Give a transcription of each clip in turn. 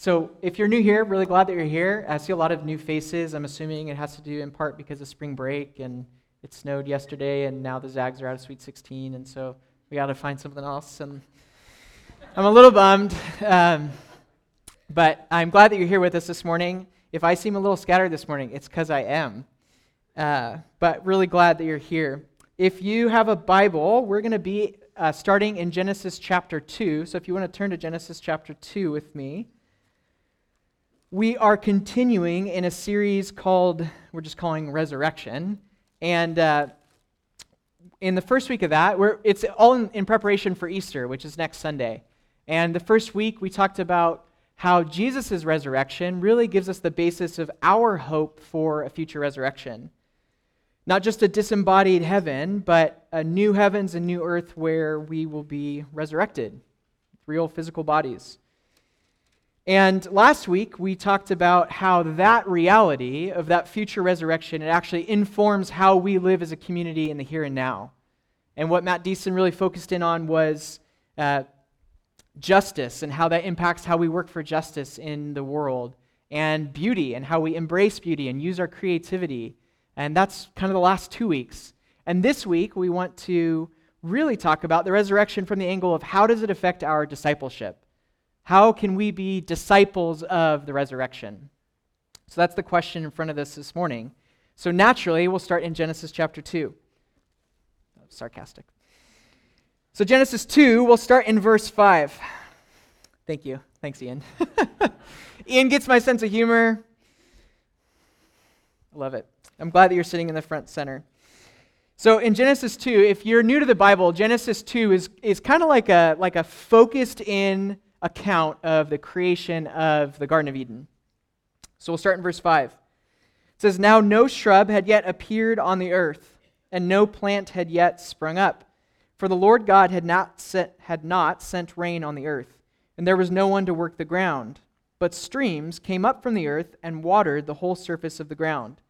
So, if you're new here, really glad that you're here. I see a lot of new faces. I'm assuming it has to do in part because of spring break and it snowed yesterday, and now the Zags are out of Sweet 16, and so we got to find something else. And I'm a little bummed, um, but I'm glad that you're here with us this morning. If I seem a little scattered this morning, it's because I am. Uh, but really glad that you're here. If you have a Bible, we're going to be uh, starting in Genesis chapter 2. So if you want to turn to Genesis chapter 2 with me we are continuing in a series called, we're just calling Resurrection. And uh, in the first week of that, it's all in, in preparation for Easter, which is next Sunday. And the first week, we talked about how Jesus' resurrection really gives us the basis of our hope for a future resurrection. Not just a disembodied heaven, but a new heavens and new earth where we will be resurrected, with real physical bodies. And last week, we talked about how that reality of that future resurrection, it actually informs how we live as a community in the here and now. And what Matt Deason really focused in on was uh, justice and how that impacts how we work for justice in the world, and beauty and how we embrace beauty and use our creativity. And that's kind of the last two weeks. And this week, we want to really talk about the resurrection from the angle of how does it affect our discipleship? How can we be disciples of the resurrection? So that's the question in front of us this morning. So naturally, we'll start in Genesis chapter 2. Sarcastic. So, Genesis 2, we'll start in verse 5. Thank you. Thanks, Ian. Ian gets my sense of humor. I love it. I'm glad that you're sitting in the front center. So in Genesis 2, if you're new to the Bible, Genesis 2 is, is kind of like a, like a focused in account of the creation of the Garden of Eden. So we'll start in verse 5. It says, Now no shrub had yet appeared on the earth, and no plant had yet sprung up. For the Lord God had not, set, had not sent rain on the earth, and there was no one to work the ground. But streams came up from the earth and watered the whole surface of the ground.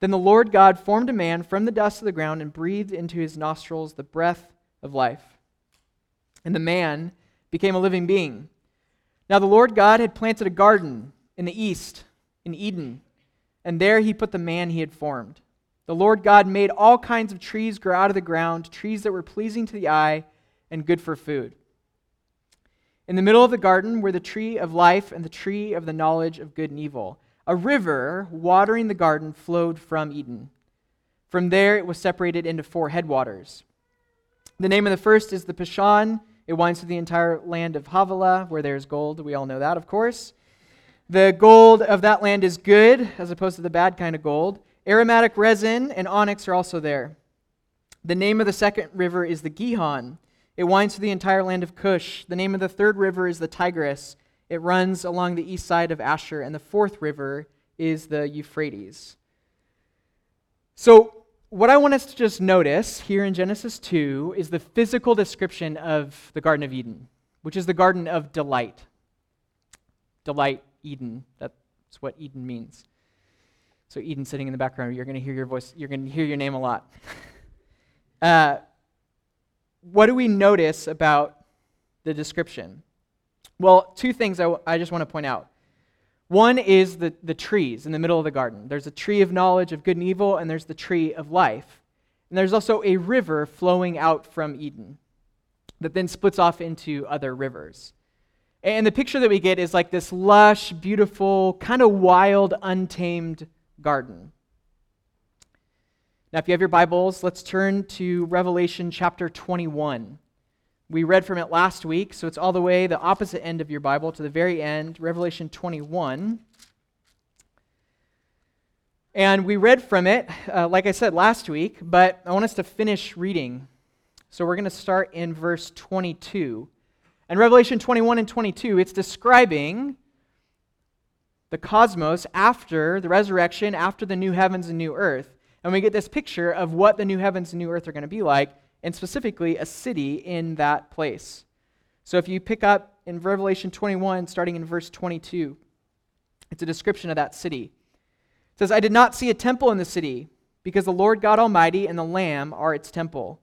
Then the Lord God formed a man from the dust of the ground and breathed into his nostrils the breath of life. And the man became a living being. Now the Lord God had planted a garden in the east, in Eden, and there he put the man he had formed. The Lord God made all kinds of trees grow out of the ground, trees that were pleasing to the eye and good for food. In the middle of the garden were the tree of life and the tree of the knowledge of good and evil. A river watering the garden flowed from Eden. From there it was separated into four headwaters. The name of the first is the Pishon it winds through the entire land of Havilah, where there's gold. We all know that, of course. The gold of that land is good, as opposed to the bad kind of gold. Aromatic resin and onyx are also there. The name of the second river is the Gihon. It winds through the entire land of Cush. The name of the third river is the Tigris. It runs along the east side of Ashur. And the fourth river is the Euphrates. So, what I want us to just notice here in Genesis 2 is the physical description of the Garden of Eden, which is the Garden of Delight. Delight, Eden. That's what Eden means. So, Eden sitting in the background, you're going to hear your voice, you're going to hear your name a lot. uh, what do we notice about the description? Well, two things I, w- I just want to point out. One is the, the trees in the middle of the garden. There's a tree of knowledge of good and evil, and there's the tree of life. And there's also a river flowing out from Eden that then splits off into other rivers. And the picture that we get is like this lush, beautiful, kind of wild, untamed garden. Now, if you have your Bibles, let's turn to Revelation chapter 21. We read from it last week, so it's all the way the opposite end of your Bible to the very end, Revelation 21. And we read from it, uh, like I said last week, but I want us to finish reading. So we're going to start in verse 22. And Revelation 21 and 22, it's describing the cosmos after the resurrection, after the new heavens and new earth. And we get this picture of what the new heavens and new earth are going to be like and specifically a city in that place. So if you pick up in Revelation 21, starting in verse 22, it's a description of that city. It says, I did not see a temple in the city, because the Lord God Almighty and the Lamb are its temple.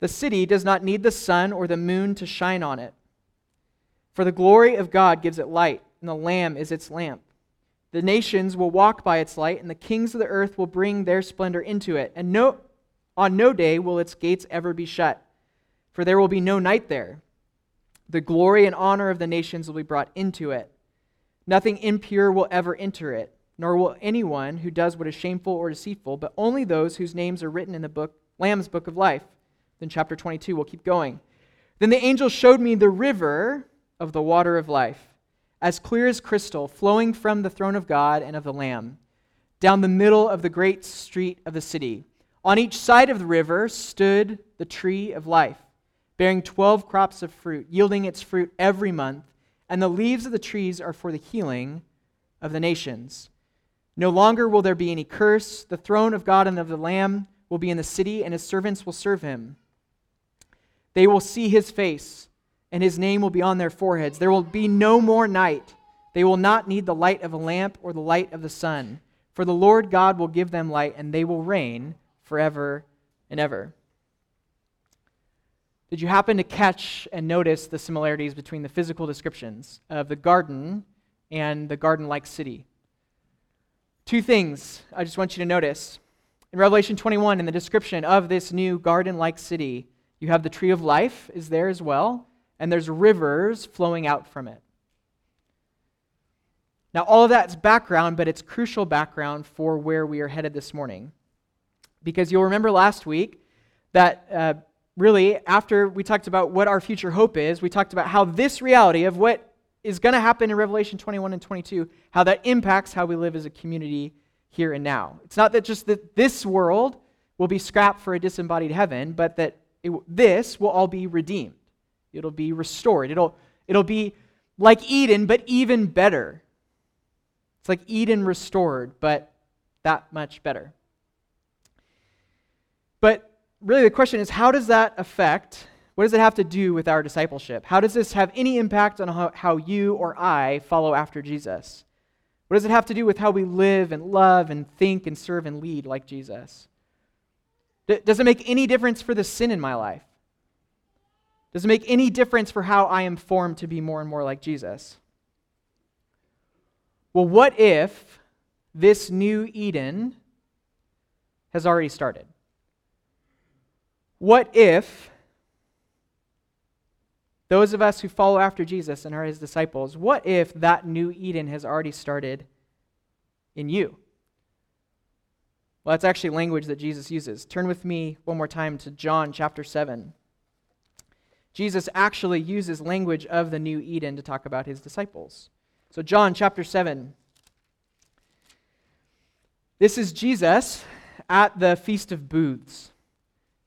The city does not need the sun or the moon to shine on it. For the glory of God gives it light, and the Lamb is its lamp. The nations will walk by its light, and the kings of the earth will bring their splendor into it. And no, on no day will its gates ever be shut, for there will be no night there. The glory and honor of the nations will be brought into it. Nothing impure will ever enter it, nor will anyone who does what is shameful or deceitful, but only those whose names are written in the book, Lamb's book of life. Then, chapter 22, we'll keep going. Then the angel showed me the river of the water of life as clear as crystal, flowing from the throne of God and of the Lamb, down the middle of the great street of the city. On each side of the river stood the tree of life, bearing twelve crops of fruit, yielding its fruit every month, and the leaves of the trees are for the healing of the nations. No longer will there be any curse. The throne of God and of the Lamb will be in the city, and his servants will serve him. They will see his face and his name will be on their foreheads. There will be no more night. They will not need the light of a lamp or the light of the sun, for the Lord God will give them light, and they will reign forever and ever. Did you happen to catch and notice the similarities between the physical descriptions of the garden and the garden like city? Two things I just want you to notice. In Revelation 21, in the description of this new garden like city, you have the tree of life is there as well and there's rivers flowing out from it. Now, all of that's background, but it's crucial background for where we are headed this morning. Because you'll remember last week that uh, really, after we talked about what our future hope is, we talked about how this reality of what is going to happen in Revelation 21 and 22, how that impacts how we live as a community here and now. It's not that just that this world will be scrapped for a disembodied heaven, but that it, this will all be redeemed. It'll be restored. It'll, it'll be like Eden, but even better. It's like Eden restored, but that much better. But really, the question is how does that affect, what does it have to do with our discipleship? How does this have any impact on how, how you or I follow after Jesus? What does it have to do with how we live and love and think and serve and lead like Jesus? Does it make any difference for the sin in my life? Does it make any difference for how I am formed to be more and more like Jesus? Well, what if this new Eden has already started? What if those of us who follow after Jesus and are his disciples, what if that new Eden has already started in you? Well, that's actually language that Jesus uses. Turn with me one more time to John chapter 7. Jesus actually uses language of the new Eden to talk about his disciples. So, John chapter 7. This is Jesus at the Feast of Booths.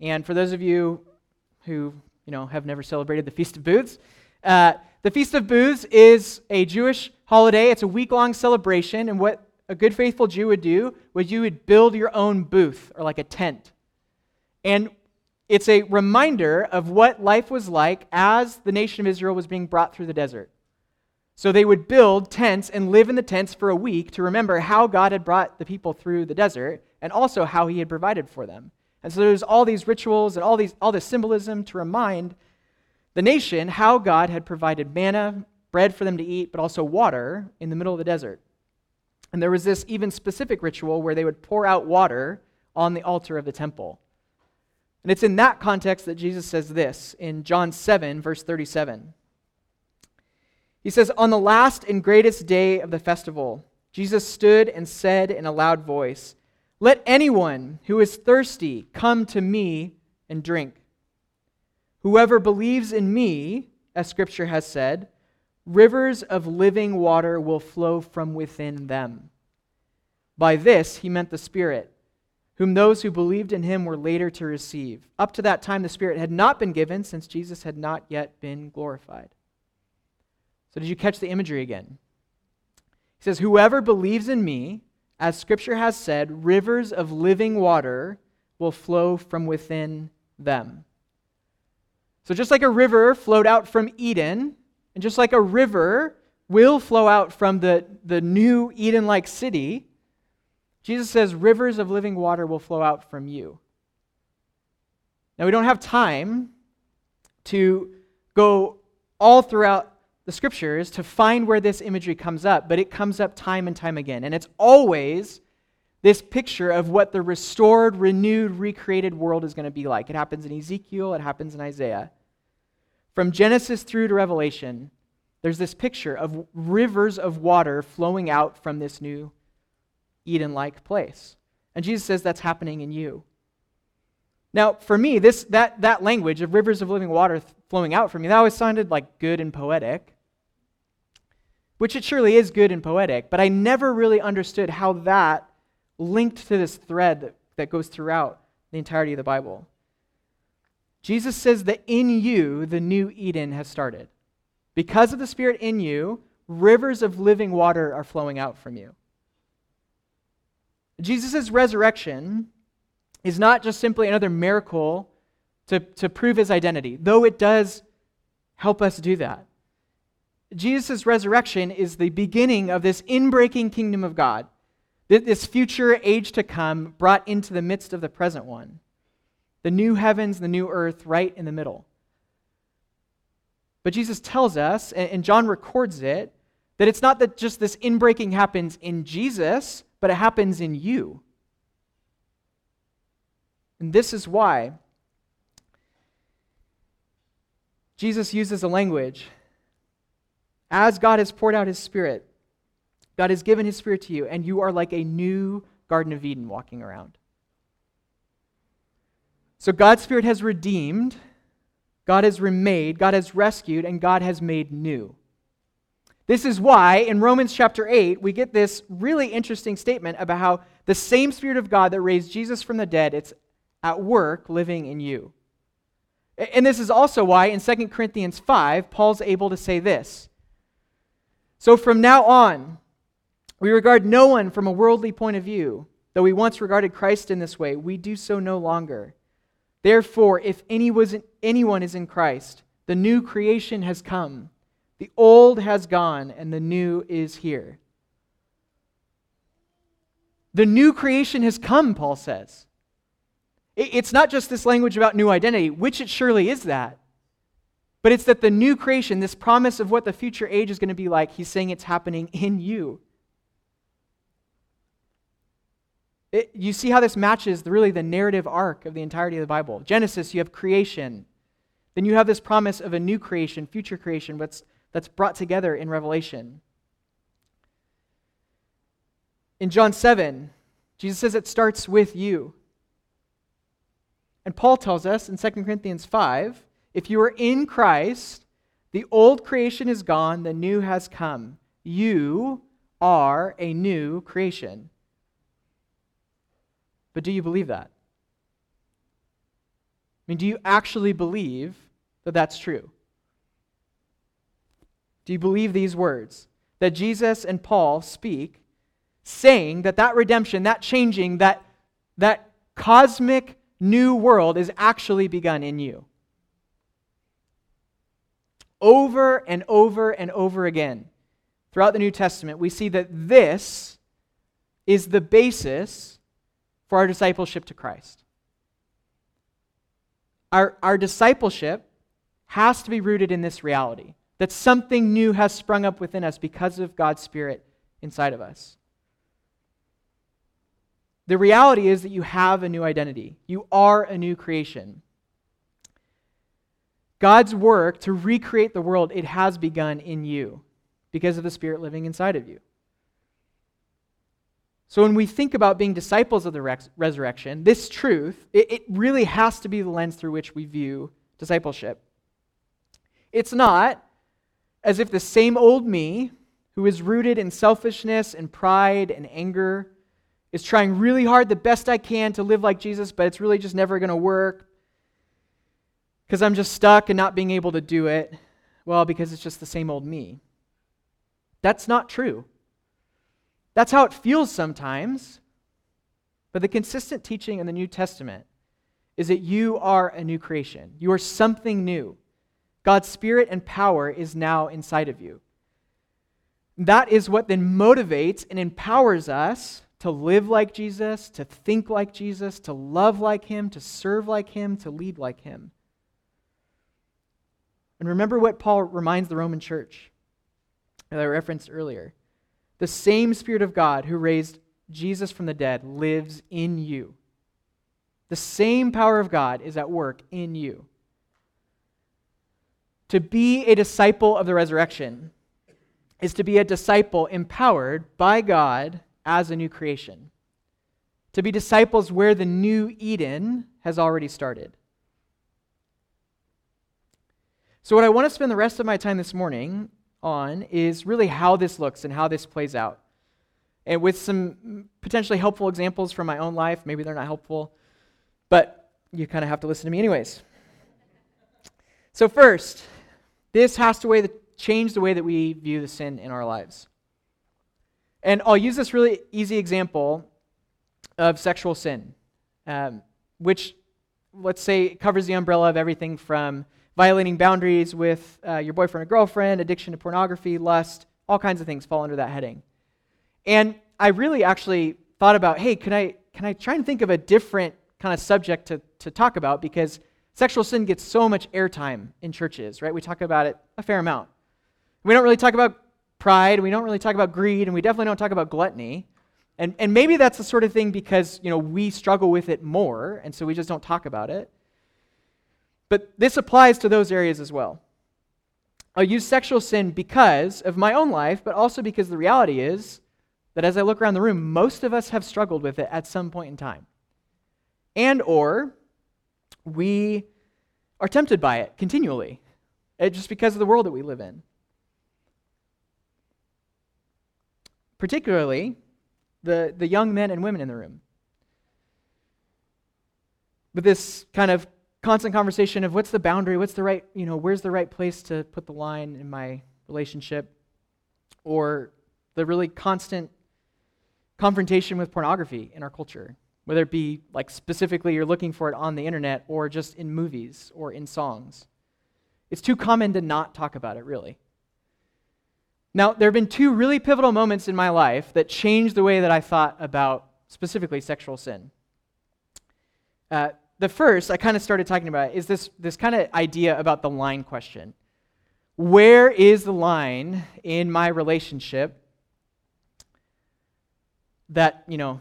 And for those of you who you know, have never celebrated the Feast of Booths, uh, the Feast of Booths is a Jewish holiday. It's a week long celebration. And what a good, faithful Jew would do was you would build your own booth or like a tent. And it's a reminder of what life was like as the nation of Israel was being brought through the desert. So they would build tents and live in the tents for a week to remember how God had brought the people through the desert and also how he had provided for them. And so there's all these rituals and all these all this symbolism to remind the nation how God had provided manna, bread for them to eat, but also water in the middle of the desert. And there was this even specific ritual where they would pour out water on the altar of the temple. And it's in that context that Jesus says this in John 7, verse 37. He says, On the last and greatest day of the festival, Jesus stood and said in a loud voice, Let anyone who is thirsty come to me and drink. Whoever believes in me, as Scripture has said, rivers of living water will flow from within them. By this he meant the Spirit whom those who believed in him were later to receive. Up to that time, the Spirit had not been given since Jesus had not yet been glorified. So, did you catch the imagery again? He says, Whoever believes in me, as Scripture has said, rivers of living water will flow from within them. So, just like a river flowed out from Eden, and just like a river will flow out from the, the new Eden like city, Jesus says, Rivers of living water will flow out from you. Now, we don't have time to go all throughout the scriptures to find where this imagery comes up, but it comes up time and time again. And it's always this picture of what the restored, renewed, recreated world is going to be like. It happens in Ezekiel, it happens in Isaiah. From Genesis through to Revelation, there's this picture of rivers of water flowing out from this new Eden like place. And Jesus says that's happening in you. Now, for me, this, that, that language of rivers of living water flowing out from me, that always sounded like good and poetic, which it surely is good and poetic, but I never really understood how that linked to this thread that, that goes throughout the entirety of the Bible. Jesus says that in you, the new Eden has started. Because of the Spirit in you, rivers of living water are flowing out from you. Jesus' resurrection is not just simply another miracle to, to prove his identity, though it does help us do that. Jesus' resurrection is the beginning of this inbreaking kingdom of God, this future age to come brought into the midst of the present one. The new heavens, the new earth, right in the middle. But Jesus tells us, and John records it, that it's not that just this inbreaking happens in Jesus, but it happens in you. And this is why Jesus uses a language. As God has poured out his Spirit, God has given his Spirit to you, and you are like a new Garden of Eden walking around. So God's Spirit has redeemed, God has remade, God has rescued, and God has made new. This is why in Romans chapter 8, we get this really interesting statement about how the same Spirit of God that raised Jesus from the dead, it's at work living in you. And this is also why in 2 Corinthians 5, Paul's able to say this. So from now on, we regard no one from a worldly point of view. Though we once regarded Christ in this way, we do so no longer. Therefore, if anyone is in Christ, the new creation has come. The old has gone, and the new is here. The new creation has come, Paul says. It's not just this language about new identity, which it surely is that. But it's that the new creation, this promise of what the future age is going to be like, he's saying it's happening in you. It, you see how this matches the, really the narrative arc of the entirety of the Bible. Genesis, you have creation. Then you have this promise of a new creation, future creation, that's, that's brought together in Revelation. In John 7, Jesus says it starts with you. And Paul tells us in 2 Corinthians 5 if you are in Christ, the old creation is gone, the new has come. You are a new creation. But do you believe that? I mean, do you actually believe that that's true? Do you believe these words that Jesus and Paul speak, saying that that redemption, that changing, that, that cosmic new world is actually begun in you. Over and over and over again throughout the New Testament, we see that this is the basis for our discipleship to Christ. Our, our discipleship has to be rooted in this reality that something new has sprung up within us because of God's Spirit inside of us. The reality is that you have a new identity, you are a new creation. God's work to recreate the world, it has begun in you because of the Spirit living inside of you. So when we think about being disciples of the res- resurrection, this truth, it, it really has to be the lens through which we view discipleship. It's not as if the same old me, who is rooted in selfishness and pride and anger, is trying really hard, the best I can, to live like Jesus, but it's really just never going to work because I'm just stuck and not being able to do it. Well, because it's just the same old me. That's not true. That's how it feels sometimes. But the consistent teaching in the New Testament is that you are a new creation. You are something new. God's spirit and power is now inside of you. That is what then motivates and empowers us to live like Jesus, to think like Jesus, to love like him, to serve like him, to lead like him. And remember what Paul reminds the Roman church that I referenced earlier. The same Spirit of God who raised Jesus from the dead lives in you. The same power of God is at work in you. To be a disciple of the resurrection is to be a disciple empowered by God as a new creation. To be disciples where the new Eden has already started. So, what I want to spend the rest of my time this morning on is really how this looks and how this plays out. And with some potentially helpful examples from my own life, maybe they're not helpful, but you kind of have to listen to me anyways. So, first, this has to change the way that we view the sin in our lives. And I'll use this really easy example of sexual sin, um, which, let's say, covers the umbrella of everything from violating boundaries with uh, your boyfriend or girlfriend, addiction to pornography, lust, all kinds of things fall under that heading. And I really actually thought about, hey, can I, can I try and think of a different kind of subject to, to talk about? Because sexual sin gets so much airtime in churches, right? We talk about it a fair amount. We don't really talk about pride, we don't really talk about greed, and we definitely don't talk about gluttony. And, and maybe that's the sort of thing because you know we struggle with it more, and so we just don't talk about it. But this applies to those areas as well. I'll use sexual sin because of my own life, but also because the reality is that as I look around the room, most of us have struggled with it at some point in time. And or we are tempted by it continually, eh, just because of the world that we live in. Particularly the, the young men and women in the room. With this kind of constant conversation of what's the boundary, what's the right, you know, where's the right place to put the line in my relationship, or the really constant confrontation with pornography in our culture, whether it be like specifically you're looking for it on the internet or just in movies or in songs. It's too common to not talk about it, really. Now, there have been two really pivotal moments in my life that changed the way that I thought about specifically sexual sin. Uh, the first I kind of started talking about is this, this kind of idea about the line question. Where is the line in my relationship that, you know,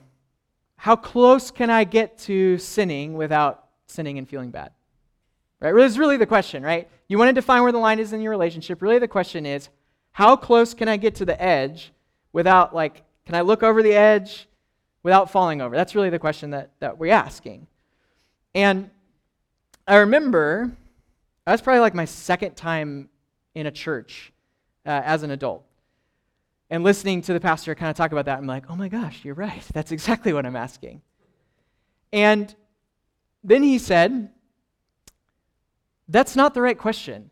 how close can I get to sinning without sinning and feeling bad? Right? This is really the question, right? You want to define where the line is in your relationship. Really, the question is, how close can I get to the edge without, like, can I look over the edge without falling over? That's really the question that, that we're asking. And I remember, that was probably like my second time in a church uh, as an adult. And listening to the pastor kind of talk about that, I'm like, oh my gosh, you're right. That's exactly what I'm asking. And then he said, that's not the right question.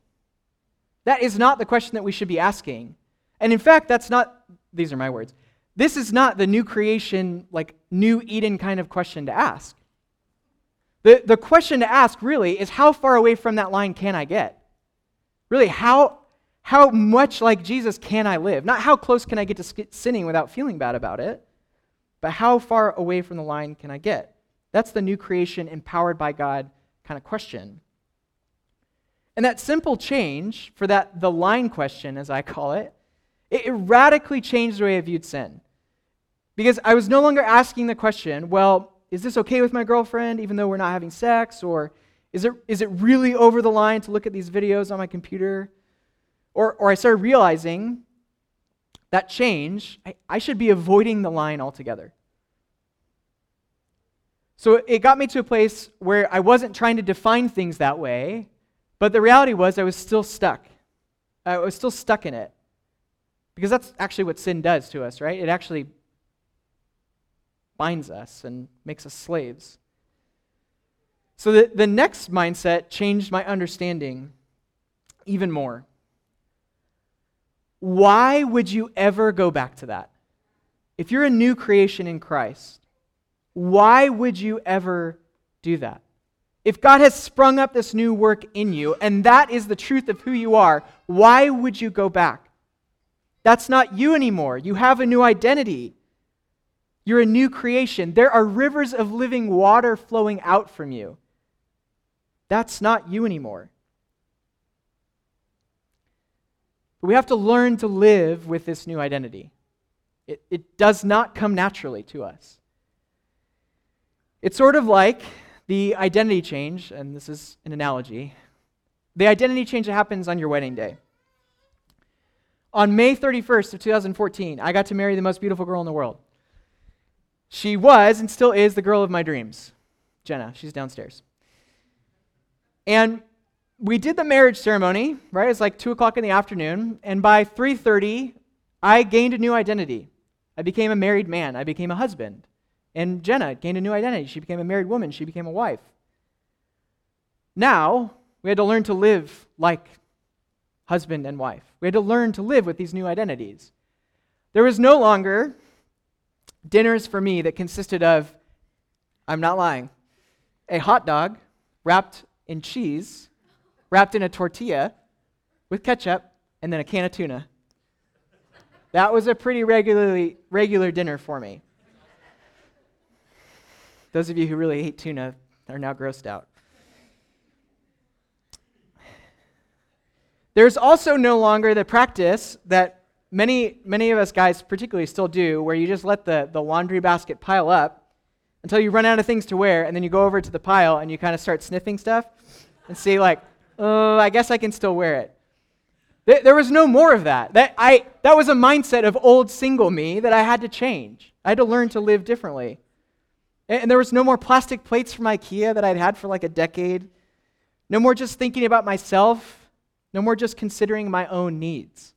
That is not the question that we should be asking. And in fact, that's not, these are my words. This is not the new creation, like new Eden kind of question to ask. The, the question to ask really is how far away from that line can I get? Really, how, how much like Jesus can I live? Not how close can I get to sinning without feeling bad about it, but how far away from the line can I get? That's the new creation, empowered by God kind of question. And that simple change for that the line question, as I call it, it radically changed the way I viewed sin. Because I was no longer asking the question, well, is this okay with my girlfriend even though we're not having sex? Or is it, is it really over the line to look at these videos on my computer? Or, or I started realizing that change, I, I should be avoiding the line altogether. So it got me to a place where I wasn't trying to define things that way, but the reality was I was still stuck. I was still stuck in it. Because that's actually what sin does to us, right? It actually binds us and makes us slaves. So the, the next mindset changed my understanding even more. Why would you ever go back to that? If you're a new creation in Christ, why would you ever do that? If God has sprung up this new work in you, and that is the truth of who you are, why would you go back? That's not you anymore. You have a new identity. You're a new creation. There are rivers of living water flowing out from you. That's not you anymore. But we have to learn to live with this new identity. It, it does not come naturally to us. It's sort of like the identity change, and this is an analogy the identity change that happens on your wedding day. On May 31st of 2014, I got to marry the most beautiful girl in the world. She was and still is the girl of my dreams. Jenna, she's downstairs. And we did the marriage ceremony, right? It's like 2 o'clock in the afternoon. And by 3.30, I gained a new identity. I became a married man. I became a husband. And Jenna gained a new identity. She became a married woman. She became a wife. Now, we had to learn to live like husband and wife. We had to learn to live with these new identities. There was no longer dinners for me that consisted of, I'm not lying, a hot dog wrapped in cheese, wrapped in a tortilla with ketchup, and then a can of tuna. That was a pretty regularly regular dinner for me. Those of you who really hate tuna are now grossed out. There's also no longer the practice that many, many of us guys particularly still do, where you just let the, the laundry basket pile up until you run out of things to wear, and then you go over to the pile and you kind of start sniffing stuff and see, like, oh, I guess I can still wear it. There, there was no more of that. That, I, that was a mindset of old single me that I had to change. I had to learn to live differently. And, and there was no more plastic plates from IKEA that I'd had for like a decade. No more just thinking about myself no more just considering my own needs.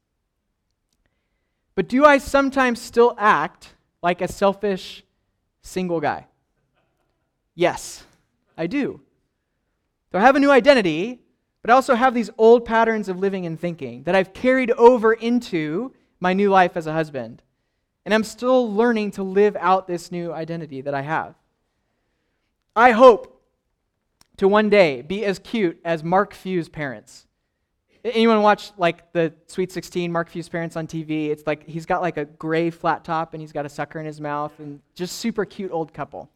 But do I sometimes still act like a selfish single guy? Yes, I do. So I have a new identity, but I also have these old patterns of living and thinking that I've carried over into my new life as a husband. And I'm still learning to live out this new identity that I have. I hope to one day be as cute as Mark Few's parents. Anyone watch like the Sweet 16, Mark Few's parents on TV? It's like he's got like a gray flat top and he's got a sucker in his mouth and just super cute old couple.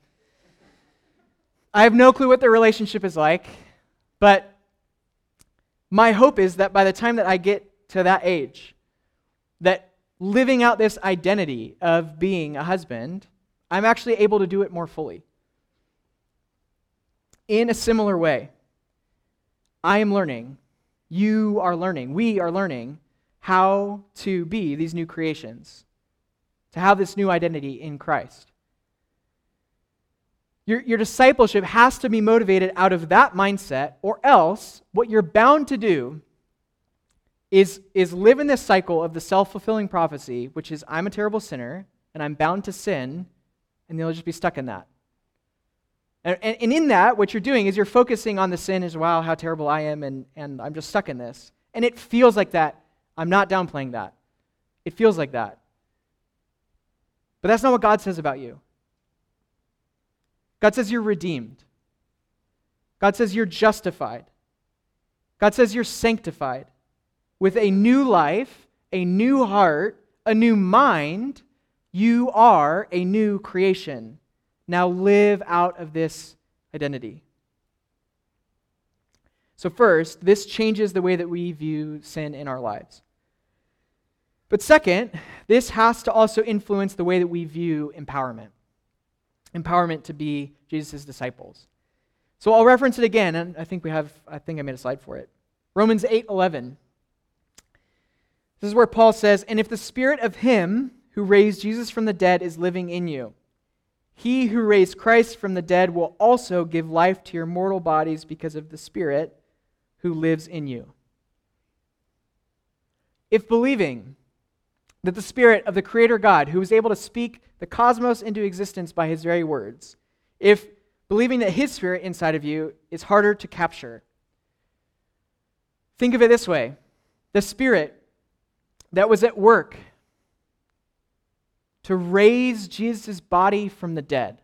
I have no clue what their relationship is like, but my hope is that by the time that I get to that age, that living out this identity of being a husband, I'm actually able to do it more fully. In a similar way, I am learning you are learning, we are learning how to be these new creations, to have this new identity in Christ. Your, your discipleship has to be motivated out of that mindset, or else what you're bound to do is, is live in this cycle of the self fulfilling prophecy, which is I'm a terrible sinner and I'm bound to sin, and you'll just be stuck in that. And, and, and, in that, what you're doing is you're focusing on the sin as, wow, how terrible I am, and, and I'm just stuck in this. And it feels like that. I'm not downplaying that. It feels like that. But that's not what God says about you. God says you're redeemed. God says you're justified. God says you're sanctified with a new life, a new heart, a new mind. You are a new creation. Now live out of this identity. So, first, this changes the way that we view sin in our lives. But second, this has to also influence the way that we view empowerment. Empowerment to be Jesus' disciples. So I'll reference it again, and I think we have, I think I made a slide for it. Romans 8 11. This is where Paul says, And if the spirit of him who raised Jesus from the dead is living in you, he who raised Christ from the dead will also give life to your mortal bodies because of the Spirit who lives in you. If believing that the Spirit of the Creator God, who was able to speak the cosmos into existence by his very words, if believing that his Spirit inside of you is harder to capture, think of it this way the Spirit that was at work to raise Jesus' body from the dead.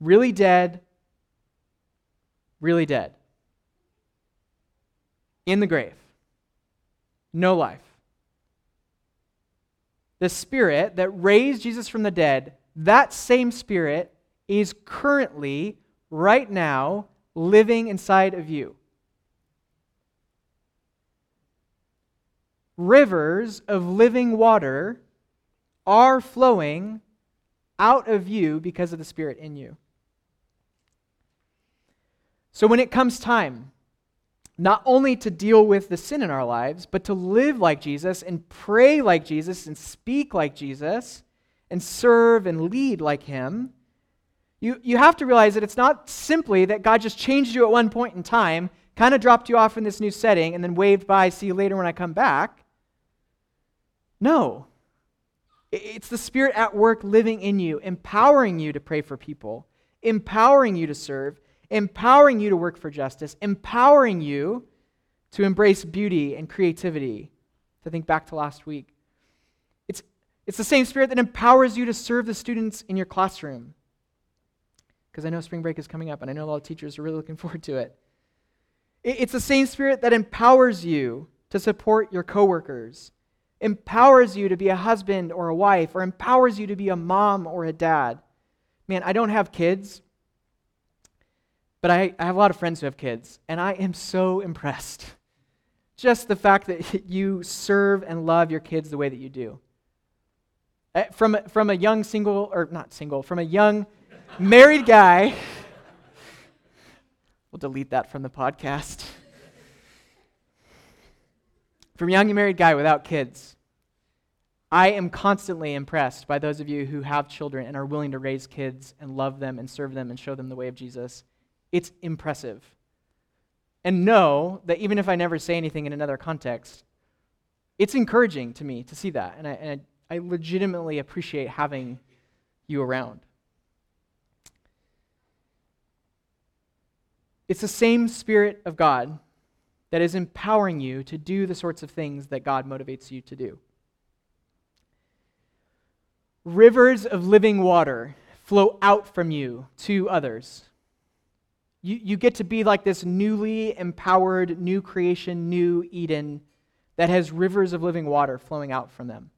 Really dead, really dead. In the grave. No life. The spirit that raised Jesus from the dead, that same spirit is currently, right now, living inside of you. rivers of living water are flowing out of you because of the Spirit in you. So when it comes time, not only to deal with the sin in our lives, but to live like Jesus and pray like Jesus and speak like Jesus and serve and lead like Him, you, you have to realize that it's not simply that God just changed you at one point in time, kind of dropped you off in this new setting, and then waved by, see you later when I come back. No. It's the Spirit at work living in you, empowering you to pray for people, empowering you to serve, empowering you to work for justice, empowering you to embrace beauty and creativity. To think back to last week. It's, it's the same spirit that empowers you to serve the students in your classroom. Because I know spring break is coming up, and I know a lot of teachers are really looking forward to it. It's the same spirit that empowers you to support your coworkers, empowers you to be a husband or a wife, or empowers you to be a mom or a dad. Man, I don't have kids, but I, I have a lot of friends who have kids, and I am so impressed. Just the fact that you serve and love your kids the way that you do. Eh, from, from a young single, or not single, from a young married guy, we'll delete that from the podcast. From a young married guy without kids, I am constantly impressed by those of you who have children and are willing to raise kids and love them and serve them and show them the way of Jesus. It's impressive. And know that even if I never say anything in another context, it's encouraging to me to see that. And I, and I, I legitimately appreciate having you around. It's the same Spirit of God that is empowering you to do the sorts of things that God motivates you to do. Rivers of living water flow out from you to others. You, you get to be like this newly empowered, new creation, new Eden that has rivers of living water flowing out from them.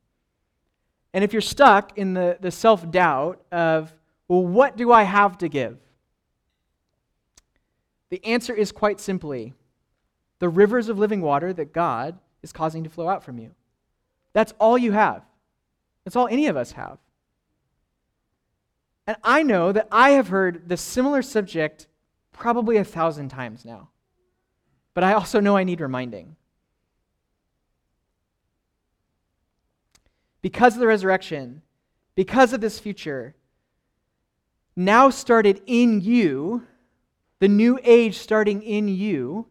And if you're stuck in the, the self doubt of, well, what do I have to give? The answer is quite simply the rivers of living water that God is causing to flow out from you. That's all you have. That's all any of us have. And I know that I have heard the similar subject probably a thousand times now. But I also know I need reminding. Because of the resurrection, because of this future, now started in you, the new age starting in you,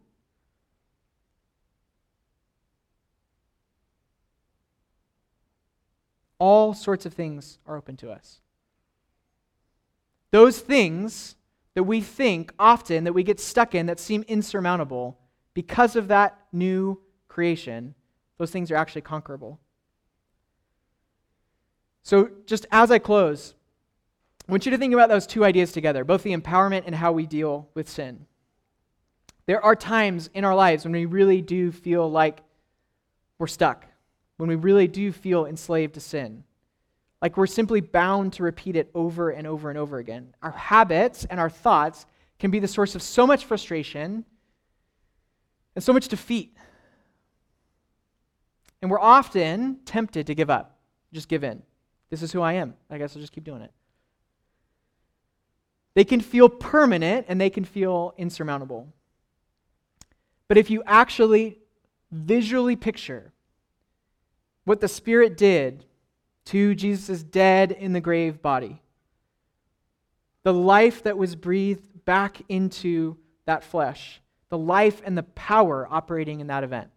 all sorts of things are open to us. Those things that we think often that we get stuck in that seem insurmountable because of that new creation, those things are actually conquerable. So, just as I close, I want you to think about those two ideas together both the empowerment and how we deal with sin. There are times in our lives when we really do feel like we're stuck, when we really do feel enslaved to sin. Like we're simply bound to repeat it over and over and over again. Our habits and our thoughts can be the source of so much frustration and so much defeat. And we're often tempted to give up, just give in. This is who I am. I guess I'll just keep doing it. They can feel permanent and they can feel insurmountable. But if you actually visually picture what the Spirit did to Jesus' dead in the grave body. The life that was breathed back into that flesh, the life and the power operating in that event.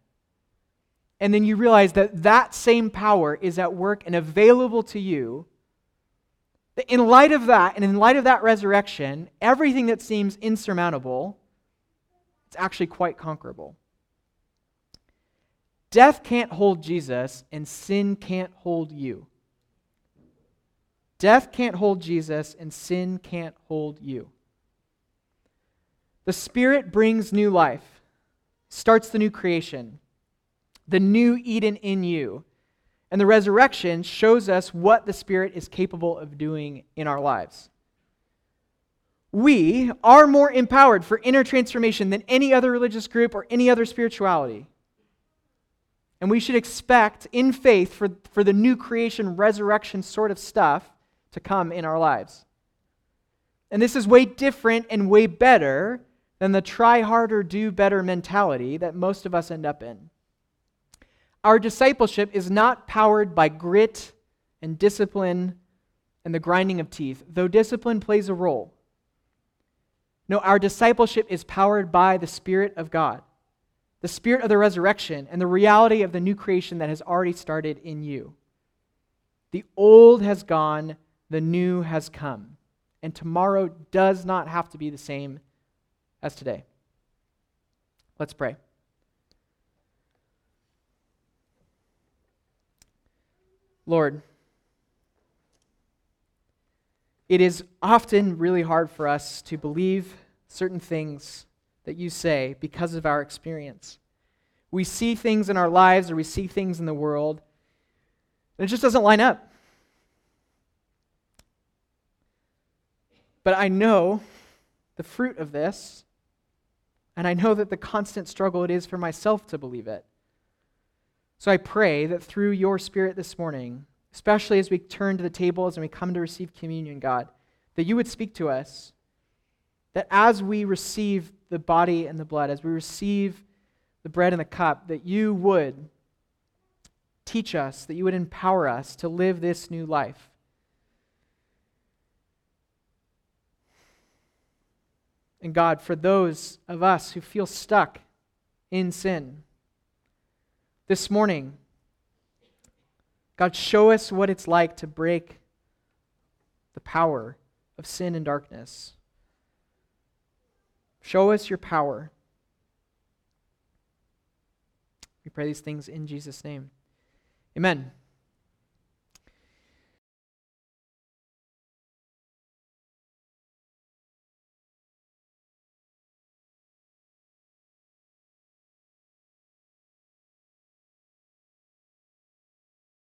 And then you realize that that same power is at work and available to you. In light of that, and in light of that resurrection, everything that seems insurmountable, it's actually quite conquerable. Death can't hold Jesus, and sin can't hold you. Death can't hold Jesus, and sin can't hold you. The Spirit brings new life, starts the new creation, the new Eden in you. And the resurrection shows us what the Spirit is capable of doing in our lives. We are more empowered for inner transformation than any other religious group or any other spirituality. And we should expect, in faith, for, for the new creation, resurrection sort of stuff to come in our lives. And this is way different and way better than the try harder, do better mentality that most of us end up in. Our discipleship is not powered by grit and discipline and the grinding of teeth, though discipline plays a role. No, our discipleship is powered by the Spirit of God, the Spirit of the resurrection, and the reality of the new creation that has already started in you. The old has gone, the new has come. And tomorrow does not have to be the same as today. Let's pray. Lord, it is often really hard for us to believe certain things that you say because of our experience. We see things in our lives or we see things in the world, and it just doesn't line up. But I know the fruit of this, and I know that the constant struggle it is for myself to believe it. So I pray that through your Spirit this morning, especially as we turn to the tables and we come to receive communion, God, that you would speak to us. That as we receive the body and the blood, as we receive the bread and the cup, that you would teach us, that you would empower us to live this new life. And God, for those of us who feel stuck in sin, this morning, God, show us what it's like to break the power of sin and darkness. Show us your power. We pray these things in Jesus' name. Amen.